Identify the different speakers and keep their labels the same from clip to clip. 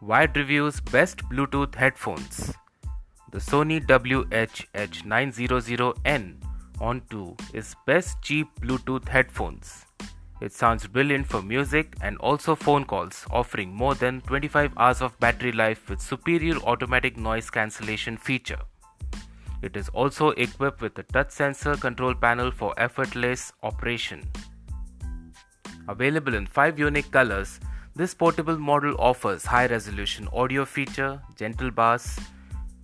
Speaker 1: Wired reviews best Bluetooth headphones. The Sony WH-H900N on 2 is best cheap Bluetooth headphones. It sounds brilliant for music and also phone calls, offering more than 25 hours of battery life with superior automatic noise cancellation feature. It is also equipped with a touch sensor control panel for effortless operation. Available in 5 unique colors, this portable model offers high resolution audio feature, gentle bass,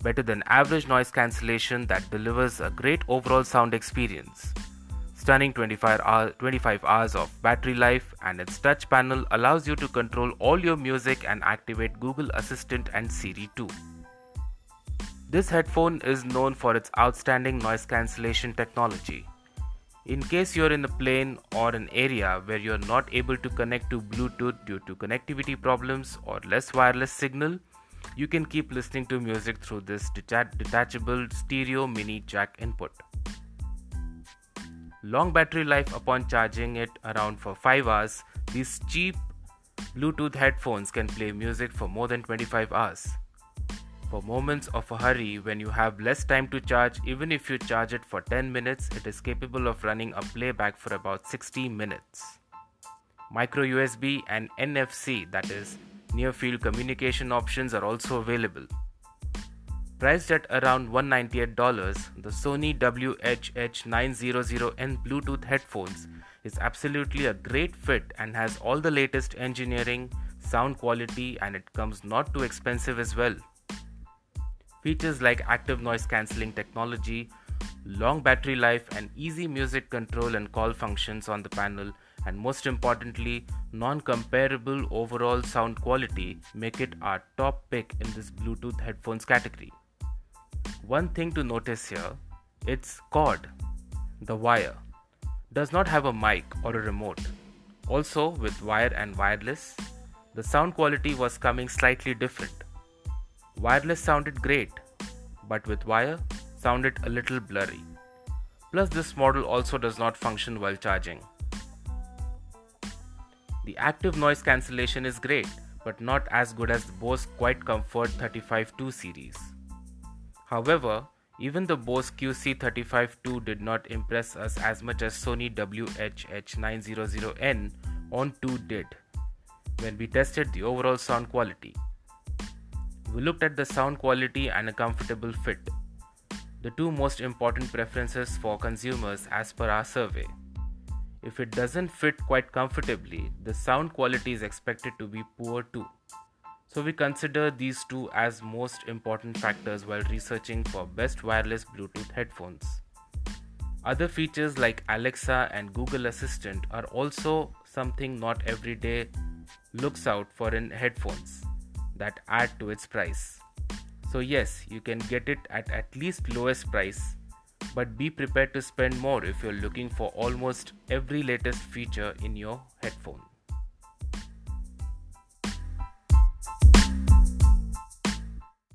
Speaker 1: better than average noise cancellation that delivers a great overall sound experience. Stunning 25, hour, 25 hours of battery life and its touch panel allows you to control all your music and activate Google Assistant and Siri too. This headphone is known for its outstanding noise cancellation technology. In case you're in a plane or an area where you're not able to connect to Bluetooth due to connectivity problems or less wireless signal, you can keep listening to music through this detachable stereo mini jack input. Long battery life upon charging it around for 5 hours, these cheap Bluetooth headphones can play music for more than 25 hours. For moments of a hurry when you have less time to charge, even if you charge it for 10 minutes, it is capable of running a playback for about 60 minutes. Micro USB and NFC, that is, near field communication options, are also available. Priced at around $198, the Sony WH-H900N Bluetooth headphones is absolutely a great fit and has all the latest engineering, sound quality, and it comes not too expensive as well. Features like active noise cancelling technology, long battery life, and easy music control and call functions on the panel, and most importantly, non comparable overall sound quality make it our top pick in this Bluetooth headphones category. One thing to notice here its cord, the wire, does not have a mic or a remote. Also, with wire and wireless, the sound quality was coming slightly different. Wireless sounded great, but with wire sounded a little blurry. Plus, this model also does not function while charging. The active noise cancellation is great, but not as good as the Bose Quiet Comfort 35-2 series. However, even the Bose QC35-2 did not impress us as much as Sony WH-H900N on 2 did when we tested the overall sound quality. We looked at the sound quality and a comfortable fit, the two most important preferences for consumers as per our survey. If it doesn't fit quite comfortably, the sound quality is expected to be poor too. So we consider these two as most important factors while researching for best wireless Bluetooth headphones. Other features like Alexa and Google Assistant are also something not every day looks out for in headphones that add to its price. So, yes, you can get it at at least lowest price, but be prepared to spend more if you're looking for almost every latest feature in your headphone.